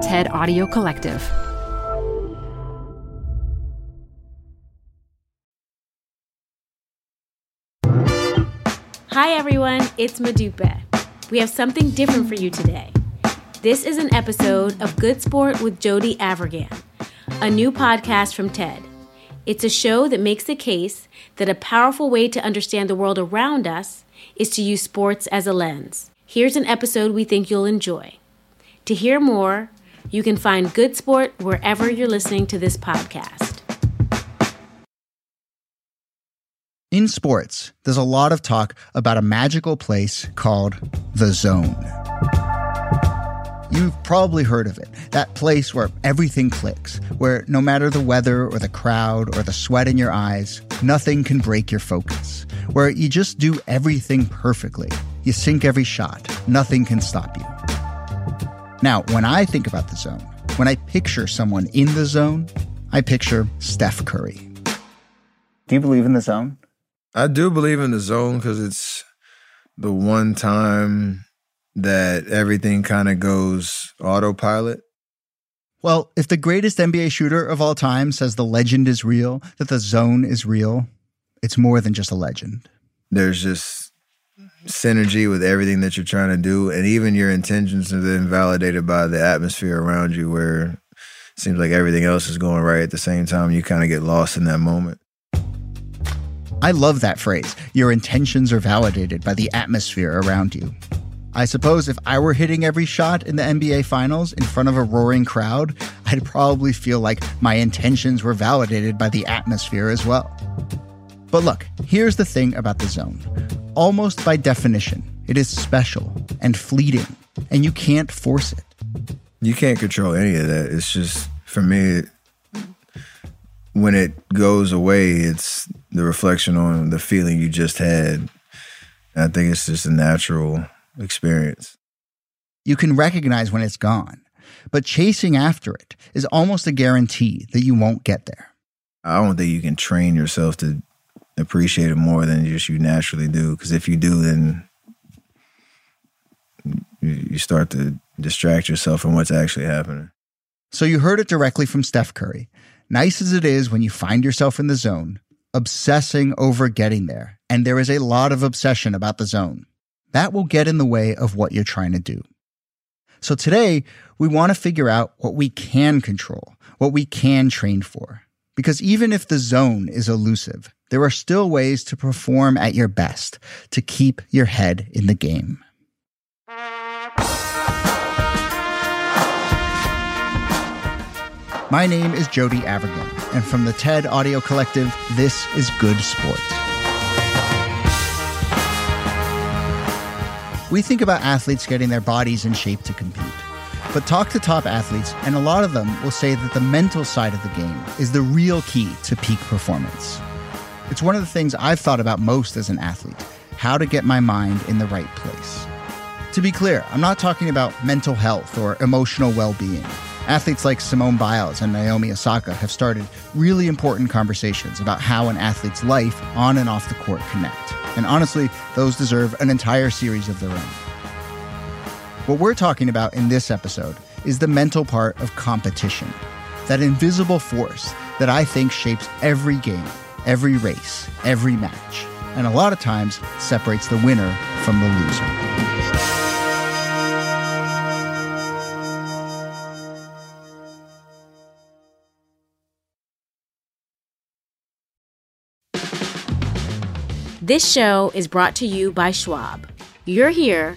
TED Audio Collective. Hi, everyone. It's Modupe. We have something different for you today. This is an episode of Good Sport with Jody Avirgan, a new podcast from TED. It's a show that makes the case that a powerful way to understand the world around us is to use sports as a lens. Here's an episode we think you'll enjoy. To hear more, you can find Good Sport wherever you're listening to this podcast. In sports, there's a lot of talk about a magical place called the zone. You've probably heard of it. That place where everything clicks, where no matter the weather or the crowd or the sweat in your eyes, nothing can break your focus. Where you just do everything perfectly. You sink every shot. Nothing can stop you. Now, when I think about the zone, when I picture someone in the zone, I picture Steph Curry. Do you believe in the zone? I do believe in the zone because it's the one time that everything kind of goes autopilot. Well, if the greatest NBA shooter of all time says the legend is real, that the zone is real, it's more than just a legend. There's just synergy with everything that you're trying to do, and even your intentions are then validated by the atmosphere around you, where it seems like everything else is going right at the same time. You kind of get lost in that moment. I love that phrase. Your intentions are validated by the atmosphere around you. I suppose if I were hitting every shot in the NBA Finals in front of a roaring crowd, I'd probably feel like my intentions were validated by the atmosphere as well. But look, here's the thing about the zone. Almost by definition, it is special and fleeting, and you can't force it. You can't control any of that. It's just, for me, when it goes away, it's the reflection on the feeling you just had. I think it's just a natural experience. You can recognize when it's gone, but chasing after it is almost a guarantee that you won't get there. I don't think you can train yourself to appreciate it more than just you naturally do. Because if you do, then you start to distract yourself from what's actually happening. So you heard it directly from Steph Curry. Nice as it is when you find yourself in the zone, obsessing over getting there, and there is a lot of obsession about the zone, that will get in the way of what you're trying to do. So today, we want to figure out what we can control, what we can train for. Because even if the zone is elusive, there are still ways to perform at your best to keep your head in the game. My name is Jody Avirgan, and from the TED Audio Collective, this is Good Sport. We think about athletes getting their bodies in shape to compete. But talk to top athletes, and a lot of them will say that the mental side of the game is the real key to peak performance. It's one of the things I've thought about most as an athlete how to get my mind in the right place. To be clear, I'm not talking about mental health or emotional well being. Athletes like Simone Biles and Naomi Osaka have started really important conversations about how an athlete's life on and off the court connect. And honestly, those deserve an entire series of their own. What we're talking about in this episode is the mental part of competition, that invisible force that I think shapes every game, every race, every match, and a lot of times separates the winner from the loser. This show is brought to you by Schwab. You're here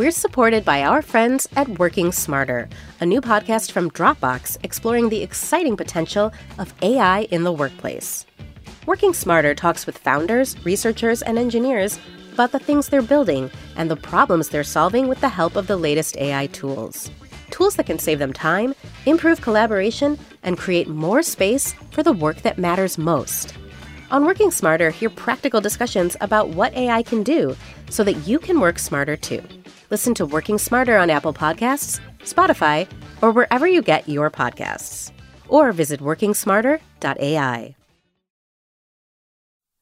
We're supported by our friends at Working Smarter, a new podcast from Dropbox exploring the exciting potential of AI in the workplace. Working Smarter talks with founders, researchers, and engineers about the things they're building and the problems they're solving with the help of the latest AI tools. Tools that can save them time, improve collaboration, and create more space for the work that matters most. On Working Smarter, hear practical discussions about what AI can do so that you can work smarter too. Listen to Working Smarter on Apple Podcasts, Spotify, or wherever you get your podcasts. Or visit workingsmarter.ai.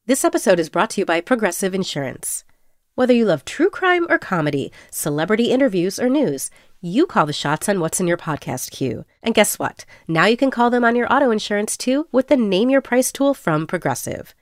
This episode is brought to you by Progressive Insurance. Whether you love true crime or comedy, celebrity interviews or news, you call the shots on what's in your podcast queue. And guess what? Now you can call them on your auto insurance too with the Name Your Price tool from Progressive.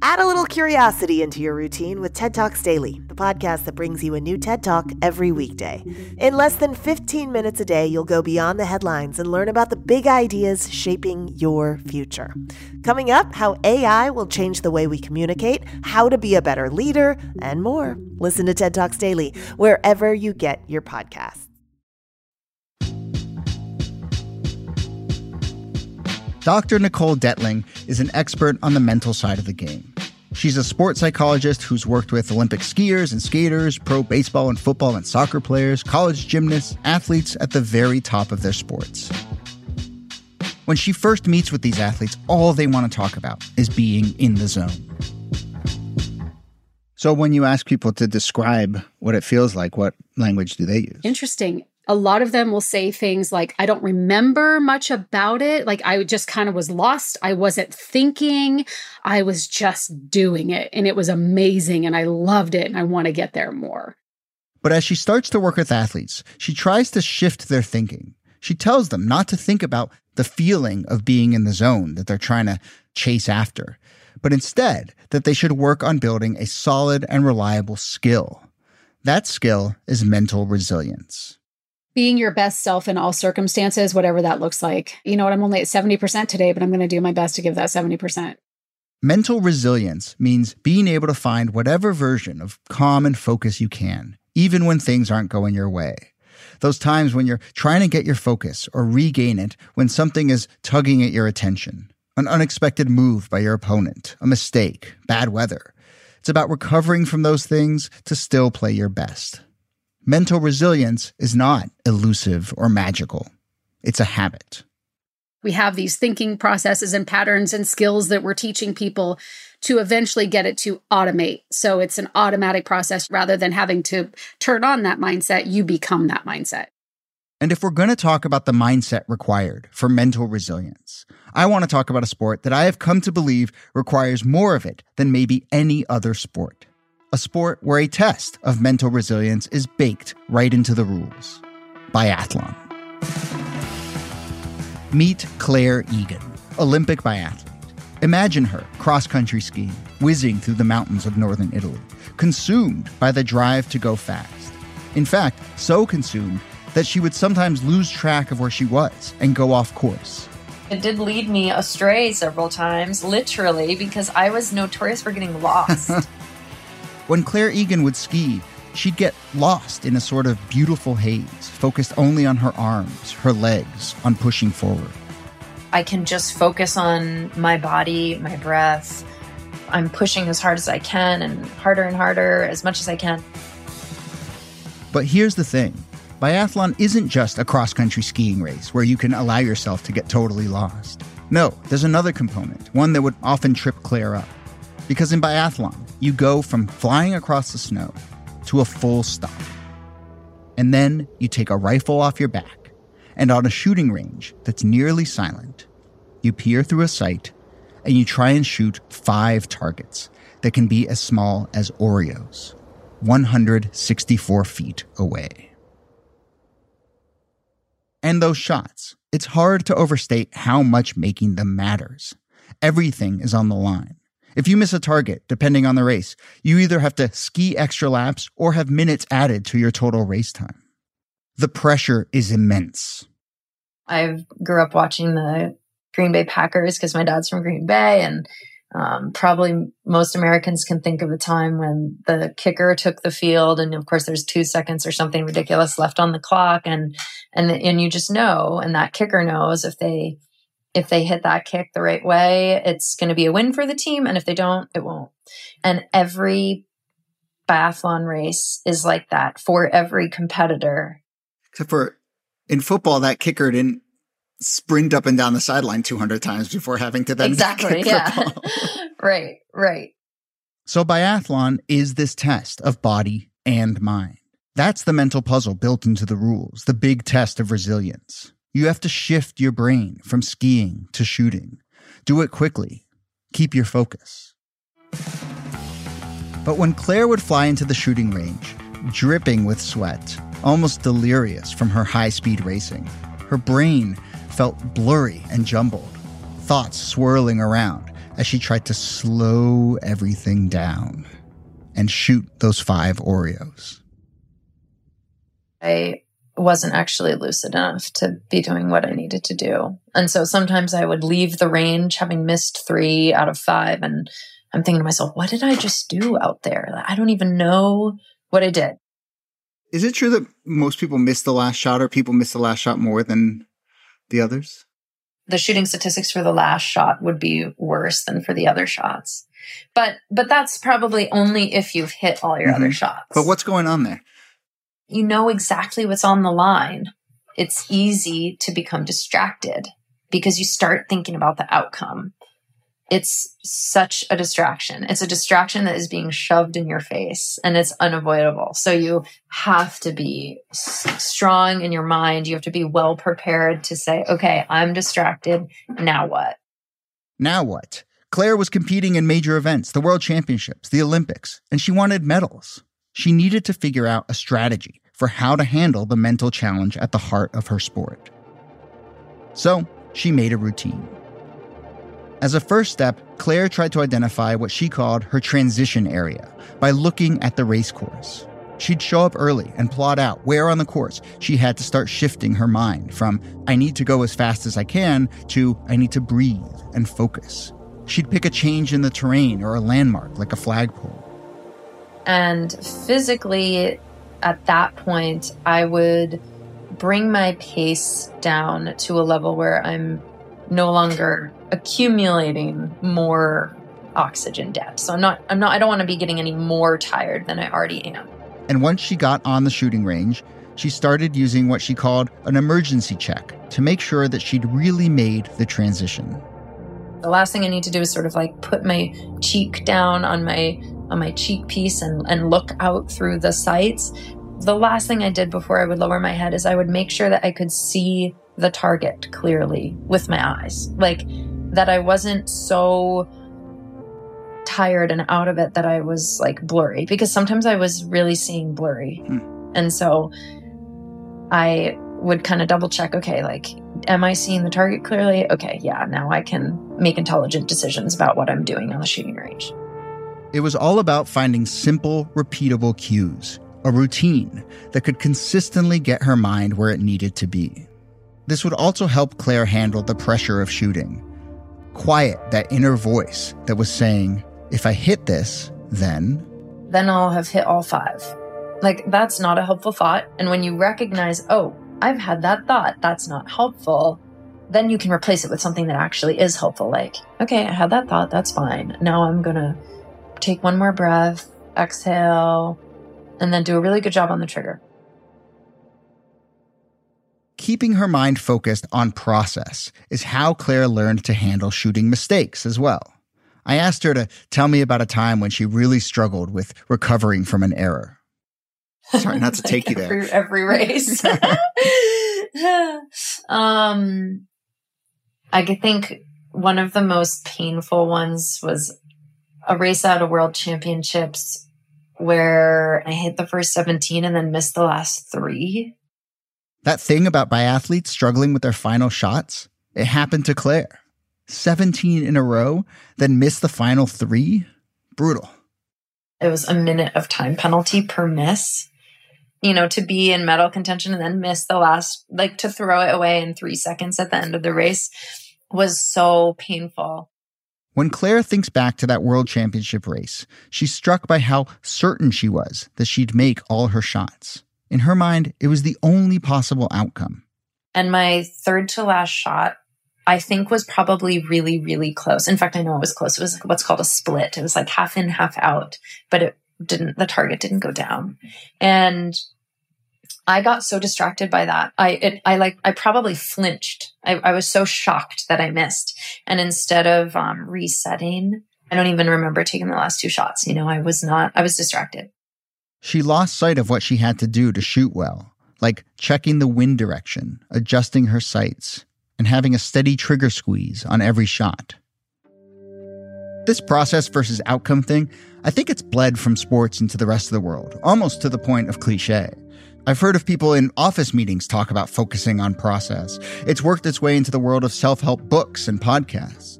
Add a little curiosity into your routine with TED Talks Daily, the podcast that brings you a new TED Talk every weekday. In less than 15 minutes a day, you'll go beyond the headlines and learn about the big ideas shaping your future. Coming up, how AI will change the way we communicate, how to be a better leader, and more. Listen to TED Talks Daily wherever you get your podcasts. Dr. Nicole Detling is an expert on the mental side of the game. She's a sports psychologist who's worked with Olympic skiers and skaters, pro baseball and football and soccer players, college gymnasts, athletes at the very top of their sports. When she first meets with these athletes, all they want to talk about is being in the zone. So, when you ask people to describe what it feels like, what language do they use? Interesting a lot of them will say things like, I don't remember much about it. Like I just kind of was lost. I wasn't thinking. I was just doing it. And it was amazing. And I loved it. And I want to get there more. But as she starts to work with athletes, she tries to shift their thinking. She tells them not to think about the feeling of being in the zone that they're trying to chase after, but instead that they should work on building a solid and reliable skill. That skill is mental resilience being your best self in all circumstances, whatever that looks like. You know what? I'm only at 70% today, but I'm going to do my best to give that 70%. Mental resilience means being able to find whatever version of calm and focus you can, even when things aren't going your way. Those times when you're trying to get your focus or regain it when something is tugging at your attention, an unexpected move by your opponent, a mistake, bad weather. It's about recovering from those things to still play your best. Mental resilience is not elusive or magical. It's a habit. We have these thinking processes and patterns and skills that we're teaching people to eventually get it to automate. So it's an automatic process rather than having to turn on that mindset, you become that mindset. And if we're going to talk about the mindset required for mental resilience, I want to talk about a sport that I have come to believe requires more of it than maybe any other sport a sport where a test of mental resilience is baked right into the rules biathlon. Meet Clare Egan, Olympic biathlete. Imagine her cross country skiing, whizzing through the mountains of northern Italy, consumed by the drive to go fast. In fact, so consumed that she would sometimes lose track of where she was and go off course. It did lead me astray several times, literally, because I was notorious for getting lost. When Clare Egan would ski, she'd get lost in a sort of beautiful haze, focused only on her arms, her legs, on pushing forward. I can just focus on my body, my breath. I'm pushing as hard as I can and harder and harder as much as I can. But here's the thing biathlon isn't just a cross country skiing race where you can allow yourself to get totally lost. No, there's another component, one that would often trip Clare up. Because in biathlon, you go from flying across the snow to a full stop. And then you take a rifle off your back, and on a shooting range that's nearly silent, you peer through a sight and you try and shoot five targets that can be as small as Oreos, 164 feet away. And those shots, it's hard to overstate how much making them matters. Everything is on the line. If you miss a target, depending on the race, you either have to ski extra laps or have minutes added to your total race time. The pressure is immense. I grew up watching the Green Bay Packers because my dad's from Green Bay and um, probably most Americans can think of a time when the kicker took the field, and of course, there's two seconds or something ridiculous left on the clock, and and and you just know, and that kicker knows if they if they hit that kick the right way, it's going to be a win for the team, and if they don't, it won't. And every biathlon race is like that for every competitor. Except for in football, that kicker didn't sprint up and down the sideline 200 times before having to then exactly yeah. right right. So biathlon is this test of body and mind. That's the mental puzzle built into the rules the big test of resilience you have to shift your brain from skiing to shooting. Do it quickly. Keep your focus. But when Clare would fly into the shooting range dripping with sweat almost delirious from her high speed racing her brain felt blurry and jumbled, thoughts swirling around as she tried to slow everything down and shoot those five Oreos. I wasn't actually lucid enough to be doing what I needed to do. And so sometimes I would leave the range having missed three out of five. And I'm thinking to myself, what did I just do out there? I don't even know what I did. Is it true that most people miss the last shot or people miss the last shot more than the others? The shooting statistics for the last shot would be worse than for the other shots. But but that's probably only if you've hit all your mm-hmm. other shots. But what's going on there? You know exactly what's on the line. It's easy to become distracted because you start thinking about the outcome it's such a distraction. It's a distraction that is being shoved in your face and it's unavoidable. So you have to be strong in your mind. You have to be well prepared to say, okay, I'm distracted. Now what? Now what? Clare was competing in major events, the World Championships, the Olympics, and she wanted medals. She needed to figure out a strategy for how to handle the mental challenge at the heart of her sport. So she made a routine. As a first step, Clare tried to identify what she called her transition area by looking at the race course. She'd show up early and plot out where on the course she had to start shifting her mind from, I need to go as fast as I can, to, I need to breathe and focus. She'd pick a change in the terrain or a landmark like a flagpole. And physically, at that point, I would bring my pace down to a level where I'm no longer accumulating more oxygen debt. So I'm not I'm not I don't want to be getting any more tired than I already am. And once she got on the shooting range, she started using what she called an emergency check to make sure that she'd really made the transition. The last thing I need to do is sort of like put my cheek down on my on my cheek piece and, and look out through the sights. The last thing I did before I would lower my head is I would make sure that I could see the target clearly with my eyes. Like that I wasn't so tired and out of it that I was like blurry because sometimes I was really seeing blurry. Hmm. And so I would kind of double check okay, like, am I seeing the target clearly? Okay, yeah, now I can make intelligent decisions about what I'm doing on the shooting range. It was all about finding simple, repeatable cues, a routine that could consistently get her mind where it needed to be. This would also help Clare handle the pressure of shooting. Quiet that inner voice that was saying, if I hit this, then. Then I'll have hit all five. Like, that's not a helpful thought. And when you recognize, oh, I've had that thought, that's not helpful, then you can replace it with something that actually is helpful. Like, okay, I had that thought, that's fine. Now I'm to take one more breath, exhale, and then do a really good job on the trigger keeping her mind focused on process is how Clare learned to handle shooting mistakes as well. I asked her to tell me about a time when she really struggled with recovering from an error. Sorry, not to take like you there. Every, every race. um, I think one of the most painful ones was a race out of World Championships where I hit the first 17 and then missed the last three. That thing about biathletes struggling with their final shots, it happened to Clare. 17 in a row, then missed the final three? Brutal. It was a minute of time penalty per miss. You know, to be in medal contention and then miss the last, like to throw it away in three seconds at the end of the race was so painful. When Clare thinks back to that world championship race, she's struck by how certain she was that she'd make all her shots. In her mind, it was the only possible outcome. And my third to last shot, I think, was probably really, really close. In fact, I know it was close. It was what's called a split. It was like half in, half out, but it didn't, the target didn't go down. And I got so distracted by that. I, it, I like, I probably flinched. I, I was so shocked that I missed. And instead of um, resetting, I don't even remember taking the last two shots. You know, I was not, I was distracted. She lost sight of what she had to do to shoot well, like checking the wind direction, adjusting her sights, and having a steady trigger squeeze on every shot. This process versus outcome thing, I think it's bled from sports into the rest of the world, almost to the point of cliche. I've heard of people in office meetings talk about focusing on process. It's worked its way into the world of self help books and podcasts.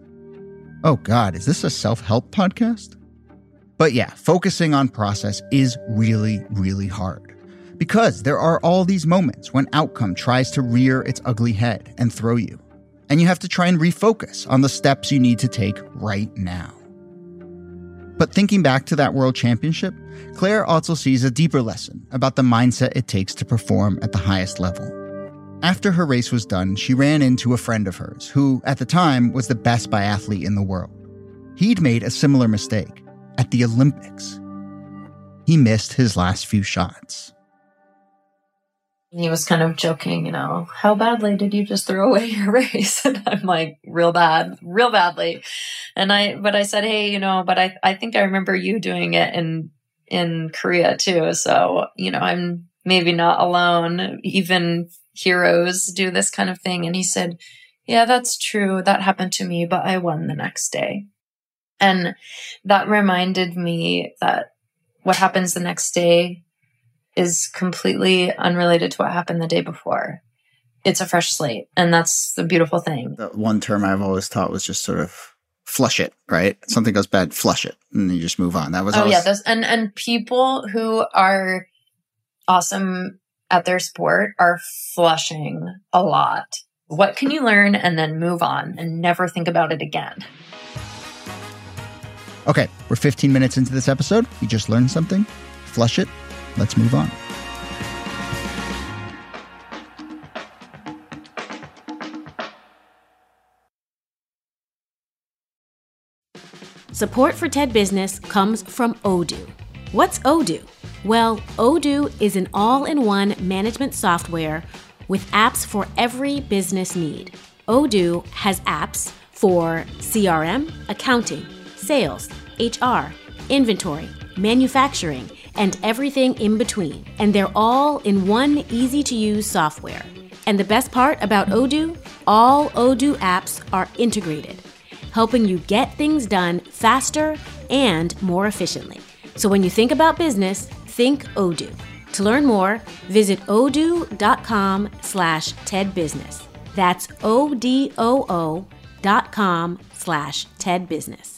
Oh, God, is this a self help podcast? But yeah, focusing on process is really, really hard. Because there are all these moments when outcome tries to rear its ugly head and throw you. And you have to try and refocus on the steps you need to take right now. But thinking back to that world championship, Clare also sees a deeper lesson about the mindset it takes to perform at the highest level. After her race was done, she ran into a friend of hers who, at the time, was the best biathlete in the world. He'd made a similar mistake at the Olympics. He missed his last few shots. He was kind of joking, you know, how badly did you just throw away your race? And I'm like, real bad, real badly. And I, but I said, hey, you know, but I, I think I remember you doing it in, in Korea too. So, you know, I'm maybe not alone. Even heroes do this kind of thing. And he said, yeah, that's true. That happened to me, but I won the next day. And that reminded me that what happens the next day is completely unrelated to what happened the day before. It's a fresh slate. And that's the beautiful thing. The one term I've always taught was just sort of flush it, right? Something goes bad, flush it, and you just move on. That was Oh always, yeah, those and and people who are awesome at their sport are flushing a lot. What can you learn and then move on and never think about it again? Okay, we're 15 minutes into this episode. You just learned something. Flush it. Let's move on. Support for TED Business comes from Odoo. What's Odoo? Well, Odoo is an all in one management software with apps for every business need. Odoo has apps for CRM, accounting, sales, HR, inventory, manufacturing, and everything in between. And they're all in one easy to use software. And the best part about Odoo? All Odoo apps are integrated, helping you get things done faster and more efficiently. So when you think about business, think Odoo. To learn more, visit odoo.com slash tedbusiness. That's O-D-O-O dot com slash tedbusiness.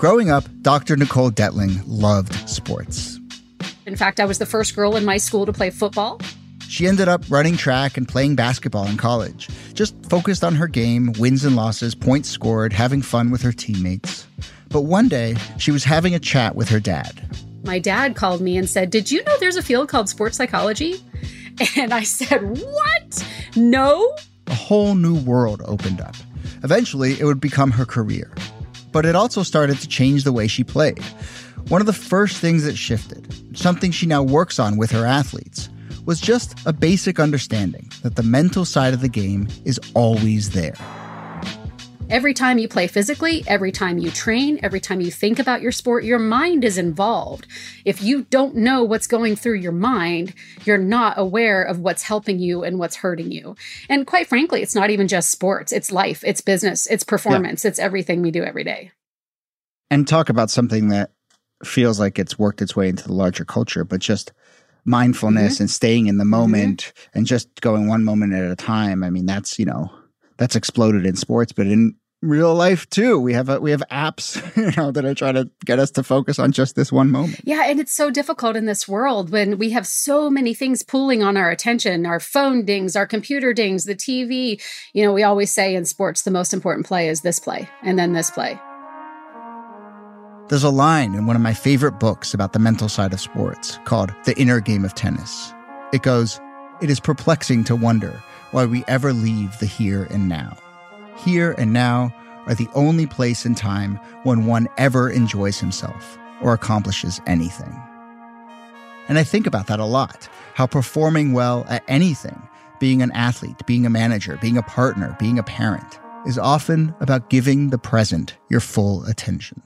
Growing up, Dr. Nicole Detling loved sports. In fact, I was the first girl in my school to play football. She ended up running track and playing basketball in college. just focused on her game, wins and losses, points scored, having fun with her teammates. But one day, she was having a chat with her dad. My dad called me and said, Did you know there's a field called sports psychology? And I said, What? No? A whole new world opened up. Eventually, it would become her career. But it also started to change the way she played. One of the first things that shifted, something she now works on with her athletes, was just a basic understanding that the mental side of the game is always there. Every time you play physically, every time you train, every time you think about your sport, your mind is involved. If you don't know what's going through your mind, you're not aware of what's helping you and what's hurting you. And quite frankly, it's not even just sports, it's life, it's business, it's performance, yeah. it's everything we do every day. And talk about something that feels like it's worked its way into the larger culture, but just mindfulness mm-hmm. and staying in the moment mm-hmm. and just going one moment at a time. I mean, that's, you know, that's exploded in sports, but in real life too. We have a, we have apps, you know, that are trying to get us to focus on just this one moment. Yeah, and it's so difficult in this world when we have so many things pulling on our attention, our phone dings, our computer dings, the TV. You know, we always say in sports the most important play is this play and then this play. There's a line in one of my favorite books about the mental side of sports called The Inner Game of Tennis. It goes, It is perplexing to wonder why we ever leave the here and now. Here and now are the only place and time when one ever enjoys himself or accomplishes anything. And I think about that a lot how performing well at anything, being an athlete, being a manager, being a partner, being a parent, is often about giving the present your full attention.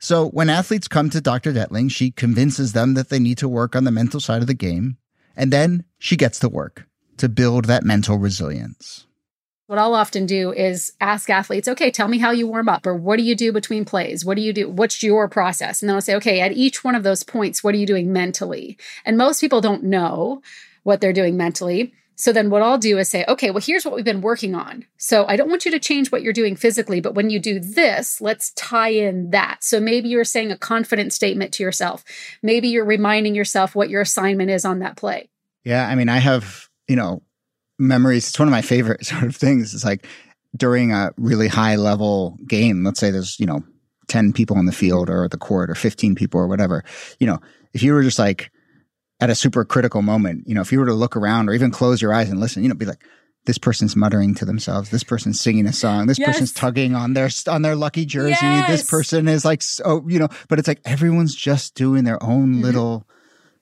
So when athletes come to Dr. Detling, she convinces them that they need to work on the mental side of the game. And then she gets to work to build that mental resilience. What I'll often do is ask athletes, okay, tell me how you warm up, or what do you do between plays? What do you do? What's your process? And then I'll say, okay, at each one of those points, what are you doing mentally? And most people don't know what they're doing mentally. So then what I'll do is say, okay, well, here's what we've been working on. So I don't want you to change what you're doing physically, but when you do this, let's tie in that. So maybe you're saying a confident statement to yourself. Maybe you're reminding yourself what your assignment is on that play. Yeah. I mean, I have, you know, memories. It's one of my favorite sort of things. It's like during a really high level game, let's say there's, you know, 10 people on the field or the court or 15 people or whatever, you know, if you were just like, at a super critical moment, you know, if you were to look around or even close your eyes and listen, you know, be like, this person's muttering to themselves. This person's singing a song. This yes. person's tugging on their on their lucky jersey. Yes. This person is like, so you know, but it's like everyone's just doing their own mm-hmm. little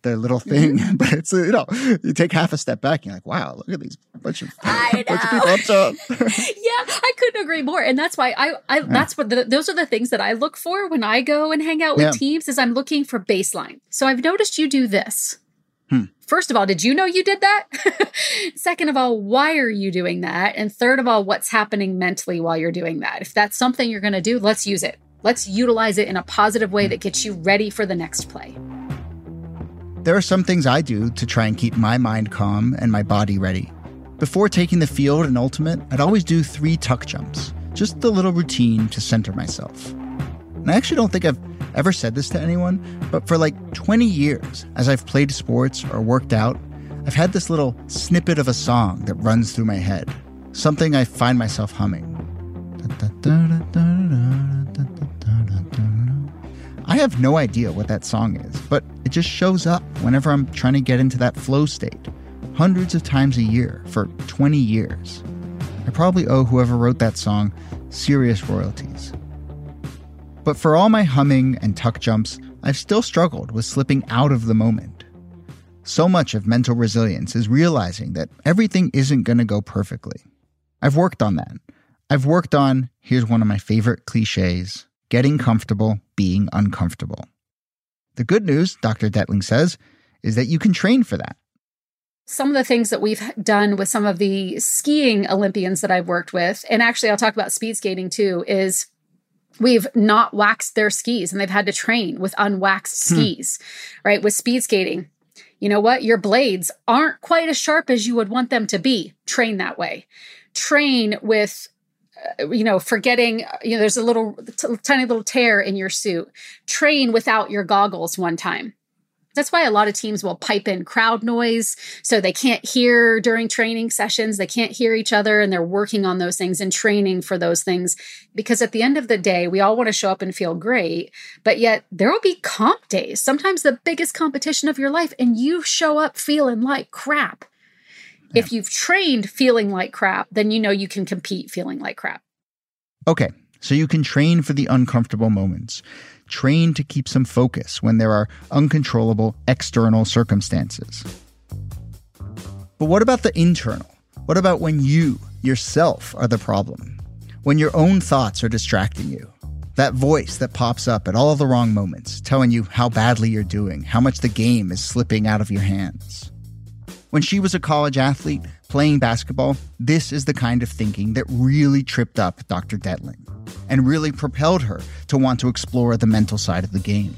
their little thing. But it's you know, you take half a step back, and you're like, wow, look at these bunch of I bunch of people up top. yeah, I couldn't agree more. And that's why I, I yeah. that's what the, those are the things that I look for when I go and hang out with yeah. teams. Is I'm looking for baseline. So I've noticed you do this. Hmm. First of all, did you know you did that? Second of all, why are you doing that? And third of all, what's happening mentally while you're doing that? If that's something you're going to do, let's use it. Let's utilize it in a positive way that gets you ready for the next play. There are some things I do to try and keep my mind calm and my body ready. Before taking the field and ultimate, I'd always do three tuck jumps, just a little routine to center myself. And I actually don't think I've ever said this to anyone, but for like 20 years, as I've played sports or worked out, I've had this little snippet of a song that runs through my head, something I find myself humming. I have no idea what that song is, but it just shows up whenever I'm trying to get into that flow state, hundreds of times a year for 20 years. I probably owe whoever wrote that song serious royalties. But for all my humming and tuck jumps, I've still struggled with slipping out of the moment. So much of mental resilience is realizing that everything isn't going to go perfectly. I've worked on that. I've worked on, here's one of my favorite cliches getting comfortable being uncomfortable. The good news, Dr. Detling says, is that you can train for that. Some of the things that we've done with some of the skiing Olympians that I've worked with, and actually I'll talk about speed skating too, is we've not waxed their skis and they've had to train with unwaxed hmm. skis, right? With speed skating, you know what? Your blades aren't quite as sharp as you would want them to be. Train that way. Train with Uh, you know, forgetting, uh, you know, there's a little t- tiny little tear in your suit. Train without your goggles one time. That's why a lot of teams will pipe in crowd noise so they can't hear during training sessions. They can't hear each other and they're working on those things and training for those things. Because at the end of the day, we all want to show up and feel great, but yet there will be comp days, sometimes the biggest competition of your life, and you show up feeling like crap. Yeah. If you've trained feeling like crap, then you know you can compete feeling like crap. Okay, so you can train for the uncomfortable moments train to keep some focus when there are uncontrollable external circumstances. But what about the internal? What about when you, yourself, are the problem? When your own thoughts are distracting you? That voice that pops up at all the wrong moments, telling you how badly you're doing, how much the game is slipping out of your hands. When she was a college athlete playing basketball, this is the kind of thinking that really tripped up Dr. Detling and really propelled her to want to explore the mental side of the game.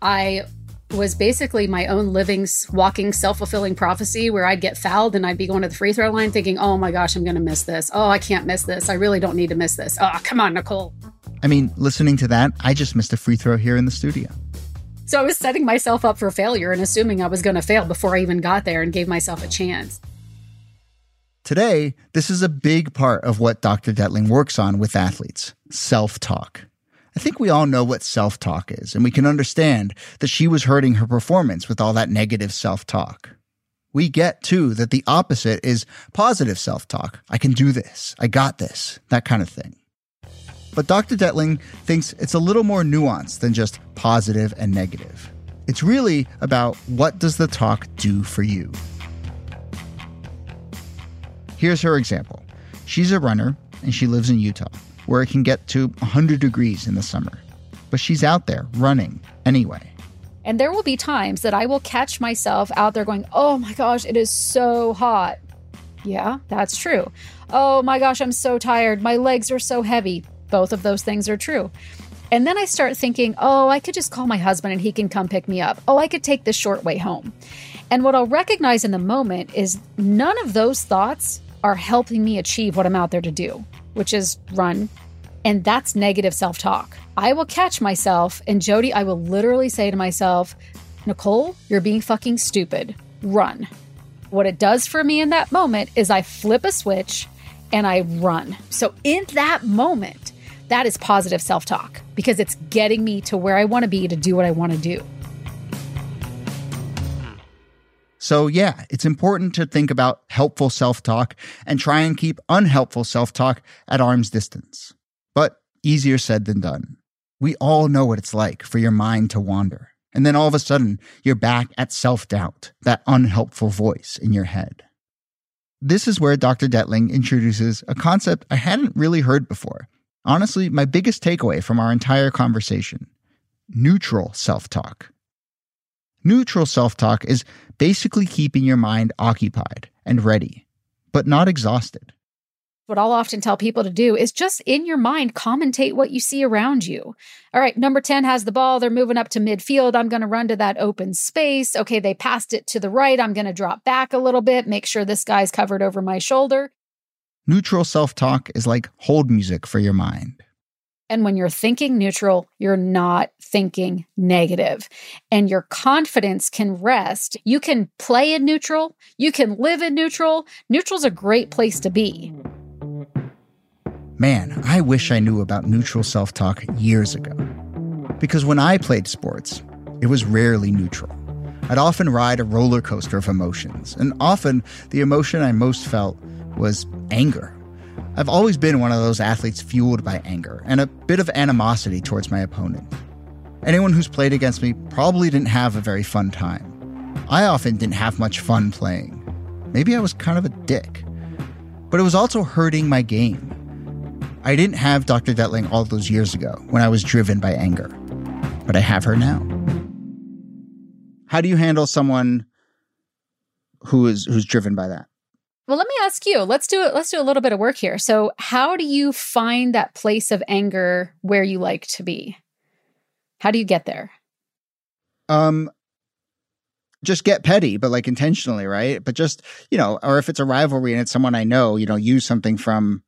I was basically my own living, walking, self fulfilling prophecy where I'd get fouled and I'd be going to the free throw line thinking, oh my gosh, I'm going to miss this. Oh, I can't miss this. I really don't need to miss this. Oh, come on, Nicole. I mean, listening to that, I just missed a free throw here in the studio. So I was setting myself up for failure and assuming I was going to fail before I even got there and gave myself a chance. Today, this is a big part of what Dr. Detling works on with athletes self talk. I think we all know what self talk is, and we can understand that she was hurting her performance with all that negative self talk. We get, too, that the opposite is positive self talk. I can do this. I got this. That kind of thing. But Dr. Detling thinks it's a little more nuanced than just positive and negative. It's really about what does the talk do for you? Here's her example. She's a runner and she lives in Utah, where it can get to 100 degrees in the summer. But she's out there running anyway. And there will be times that I will catch myself out there going, Oh my gosh, it is so hot. Yeah, that's true. Oh my gosh, I'm so tired. My legs are so heavy. Both of those things are true. And then I start thinking, oh, I could just call my husband and he can come pick me up. Oh, I could take the short way home. And what I'll recognize in the moment is none of those thoughts are helping me achieve what I'm out there to do, which is run. And that's negative self talk. I will catch myself, and Jody, I will literally say to myself, Nicole, you're being fucking stupid. Run. What it does for me in that moment is I flip a switch and I run. So in that moment, that is positive self talk because it's getting me to where I want to be to do what I want to do. So, yeah, it's important to think about helpful self talk and try and keep unhelpful self talk at arm's distance. But easier said than done. We all know what it's like for your mind to wander. And then all of a sudden, you're back at self doubt, that unhelpful voice in your head. This is where Dr. Detling introduces a concept I hadn't really heard before. Honestly, my biggest takeaway from our entire conversation neutral self talk. Neutral self talk is basically keeping your mind occupied and ready, but not exhausted. What I'll often tell people to do is just in your mind commentate what you see around you. All right, number 10 has the ball. They're moving up to midfield. I'm going to run to that open space. Okay, they passed it to the right. I'm going to drop back a little bit, make sure this guy's covered over my shoulder. Neutral self talk is like hold music for your mind. And when you're thinking neutral, you're not thinking negative. And your confidence can rest. You can play in neutral, you can live in neutral. Neutral's a great place to be. Man, I wish I knew about neutral self talk years ago. Because when I played sports, it was rarely neutral. I'd often ride a roller coaster of emotions, and often the emotion I most felt was anger I've always been one of those athletes fueled by anger and a bit of animosity towards my opponent. Anyone who's played against me probably didn't have a very fun time. I often didn't have much fun playing. Maybe I was kind of a dick. But it was also hurting my game. I didn't have Dr. Detling all those years ago when I was driven by anger, but I have her now. How do you handle someone who is who's driven by that? Well, let me ask you. Let's do it. Let's do a little bit of work here. So, how do you find that place of anger where you like to be? How do you get there? Um just get petty, but like intentionally, right? But just, you know, or if it's a rivalry and it's someone I know, you know, use something from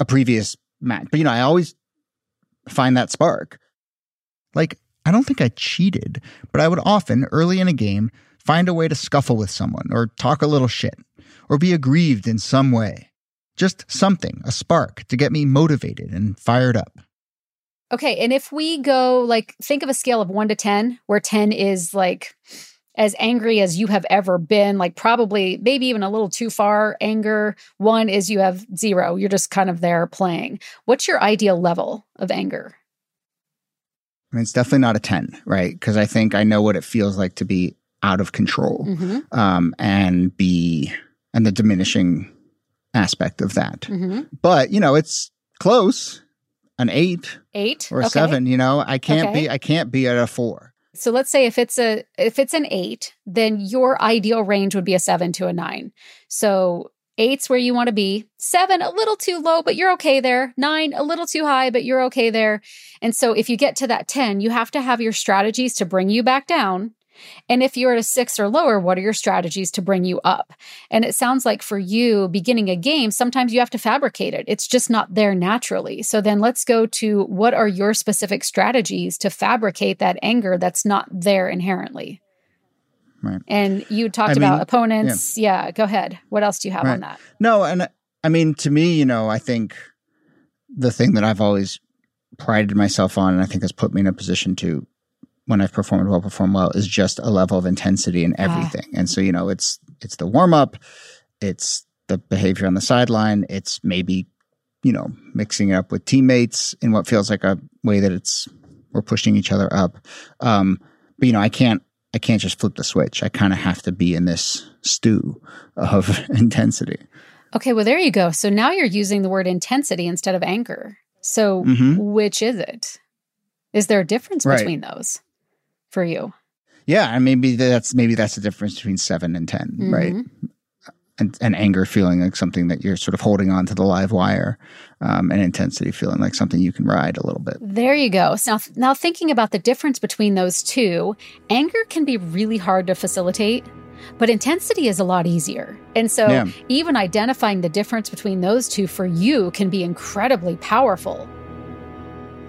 a previous match. But you know, I always find that spark. Like I don't think I cheated, but I would often, early in a game, find a way to scuffle with someone or talk a little shit or be aggrieved in some way. Just something, a spark to get me motivated and fired up. Okay. And if we go, like, think of a scale of one to 10, where 10 is like as angry as you have ever been, like, probably maybe even a little too far anger. One is you have zero, you're just kind of there playing. What's your ideal level of anger? I mean, it's definitely not a 10, right? Because I think I know what it feels like to be out of control Mm-hmm. um, and be, and the diminishing aspect of that. Mm-hmm. But, you know, it's close, an eight Eight or Okay. seven, you know, I can't Okay. be, I can't be at a four. So let's say if it's a if it's an eight, then your ideal range would be a seven to a nine. So eight's where you want to be. Seven, a little too low, but you're okay there. Nine, a little too high, but you're okay there. And so if you get to that 10, you have to have your strategies to bring you back down. And if you're at a six or lower, what are your strategies to bring you up? And it sounds like for you, beginning a game, sometimes you have to fabricate it. It's just not there naturally. So then let's go to what are your specific strategies to fabricate that anger that's not there inherently? Right. And you talked I about mean, opponents. Yeah. go ahead. What else do you have on that? No, and I mean, to me, you know, I think the thing that I've always prided myself on, and I think has put me in a position to, when I've performed well, perform well, is just a level of intensity in everything. And so, you know, it's it's the warm up, it's the behavior on the sideline, it's maybe, you know, mixing it up with teammates in what feels like a way that it's we're pushing each other up. Um, but you know, I can't I can't just flip the switch. I kind of have to be in this stew of intensity. Okay. Well, there you go. So now you're using the word intensity instead of anger. So Mhm. which is it? Is there a difference Right. between those for you? Yeah, and maybe that's maybe that's the difference between seven and 10 right? Mhm. And, and anger feeling like something that you're sort of holding on to the live wire, um, and intensity feeling like something you can ride a little bit. There you go. So now, now thinking about the difference between those two, anger can be really hard to facilitate, but intensity is a lot easier. And so Yeah. even identifying the difference between those two for you can be incredibly powerful.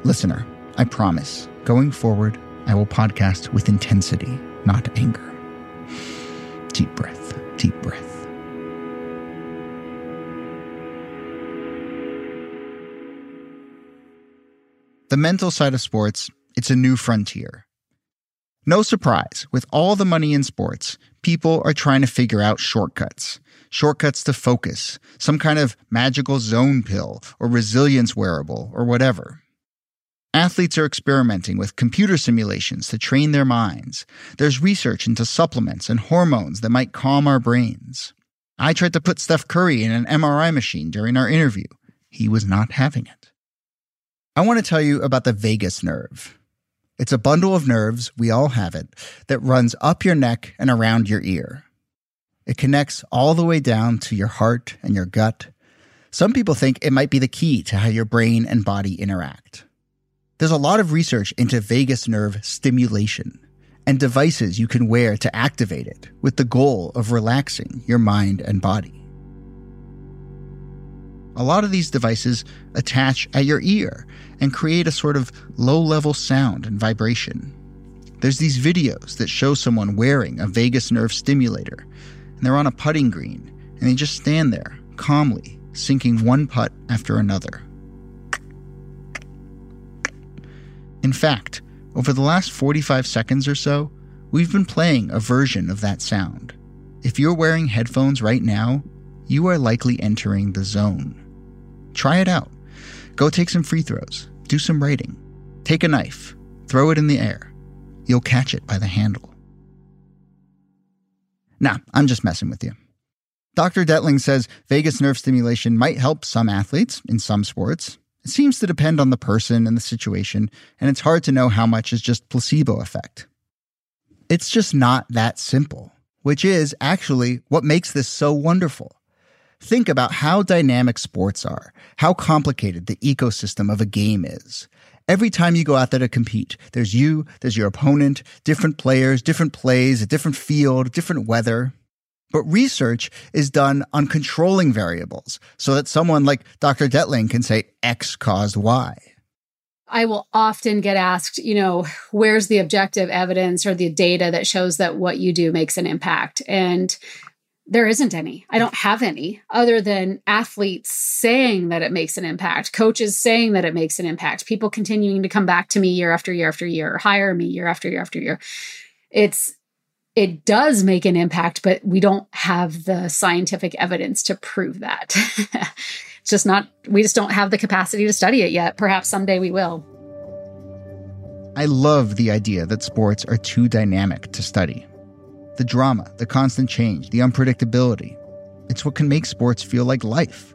Listener, I promise, going forward, I will podcast with intensity, not anger. Deep breath, deep breath. The mental side of sports, it's a new frontier. No surprise, with all the money in sports, people are trying to figure out shortcuts. Shortcuts to focus, some kind of magical zone pill or resilience wearable or whatever. Athletes are experimenting with computer simulations to train their minds. There's research into supplements and hormones that might calm our brains. I tried to put Steph Curry in an MRI machine during our interview. He was not having it. I want to tell you about the vagus nerve. It's a bundle of nerves, we all have it, that runs up your neck and around your ear. It connects all the way down to your heart and your gut. Some people think it might be the key to how your brain and body interact. There's a lot of research into vagus nerve stimulation and devices you can wear to activate it with the goal of relaxing your mind and body. A lot of these devices attach at your ear and create a sort of low level sound and vibration. There's these videos that show someone wearing a vagus nerve stimulator, and they're on a putting green, and they just stand there calmly, sinking one putt after another. In fact, over the last 45 seconds or so, we've been playing a version of that sound. If you're wearing headphones right now, you are likely entering the zone. Try it out. Go take some free throws, do some writing, take a knife, throw it in the air. You'll catch it by the handle. Nah, I'm just messing with you. Dr. Detling says vagus nerve stimulation might help some athletes in some sports. It seems to depend on the person and the situation, and it's hard to know how much is just placebo effect. It's just not that simple, which is actually what makes this so wonderful. Think about how dynamic sports are, how complicated the ecosystem of a game is. Every time you go out there to compete, there's you, there's your opponent, different players, different plays, a different field, different weather. But research is done on controlling variables so that someone like Dr. Detling can say X caused Y. I will often get asked, you know, where's the objective evidence or the data that shows that what you do makes an impact? And there isn't any. I don't have any other than athletes saying that it makes an impact, coaches saying that it makes an impact, people continuing to come back to me year after year after year, or hire me year after year after year. It's it does make an impact, but we don't have the scientific evidence to prove that. it's just not we just don't have the capacity to study it yet. Perhaps someday we will. I love the idea that sports are too dynamic to study. The drama, the constant change, the unpredictability. It's what can make sports feel like life.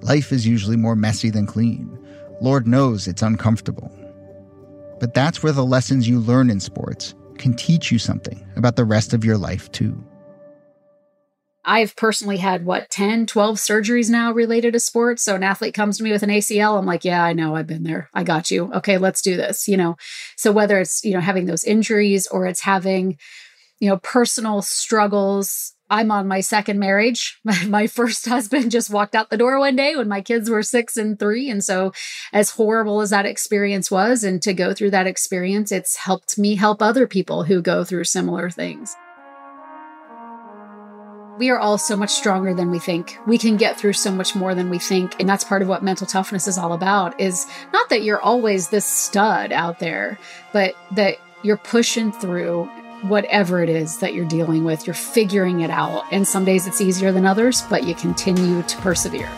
Life is usually more messy than clean. Lord knows it's uncomfortable. But that's where the lessons you learn in sports can teach you something about the rest of your life, too. I've personally had what 10, 12 surgeries now related to sports. So an athlete comes to me with an ACL, I'm like, yeah, I know, I've been there. I got you. Okay, let's do this, you know. So whether it's, you know, having those injuries or it's having you know, personal struggles. I'm on my second marriage. My first husband just walked out the door one day when my kids were six and three. And so, as horrible as that experience was, and to go through that experience, it's helped me help other people who go through similar things. We are all so much stronger than we think. We can get through so much more than we think. And that's part of what mental toughness is all about is not that you're always this stud out there, but that you're pushing through whatever it is that you're dealing with, you're figuring it out. And some days it's easier than others, but you continue to persevere.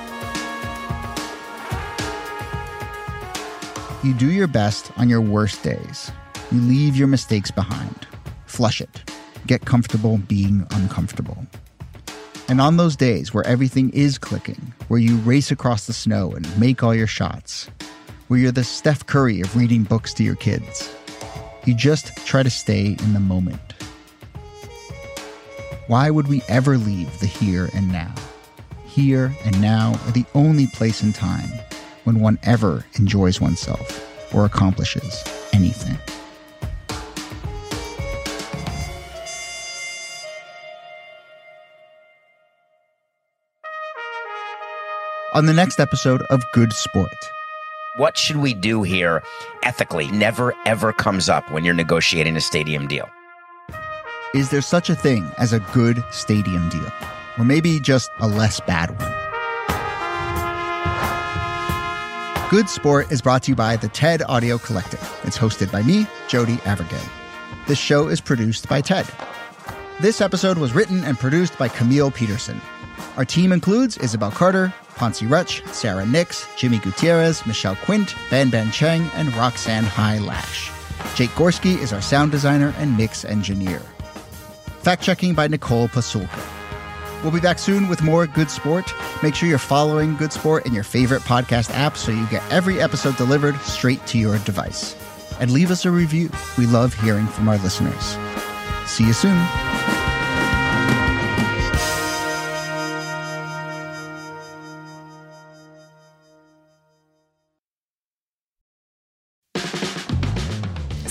You do your best on your worst days. You leave your mistakes behind. Flush it. Get comfortable being uncomfortable. And on those days where everything is clicking, where you race across the snow and make all your shots, where you're the Steph Curry of reading books to your kids, you just try to stay in the moment. Why would we ever leave the here and now? Here and now are the only place in time when one ever enjoys oneself or accomplishes anything. On the next episode of Good Sport, what should we do here ethically never ever comes up when you're negotiating a stadium deal. Is there such a thing as a good stadium deal? Or maybe just a less bad one? Good Sport is brought to you by the TED Audio Collective. It's hosted by me, Jody Avirgan. This show is produced by TED. This episode was written and produced by Camille Peterson. Our team includes Isabel Carter, Poncie Rutsch, Sarah Nix, Jimmy Gutierrez, Michelle Quint, Banban Cheng, and Roxanne Hai Lash. Jake Gorski is our sound designer and mix engineer. Fact checking by Nicole Pasulka. We'll be back soon with more Good Sport. Make sure you're following Good Sport in your favorite podcast app so you get every episode delivered straight to your device. And leave us a review. We love hearing from our listeners. See you soon.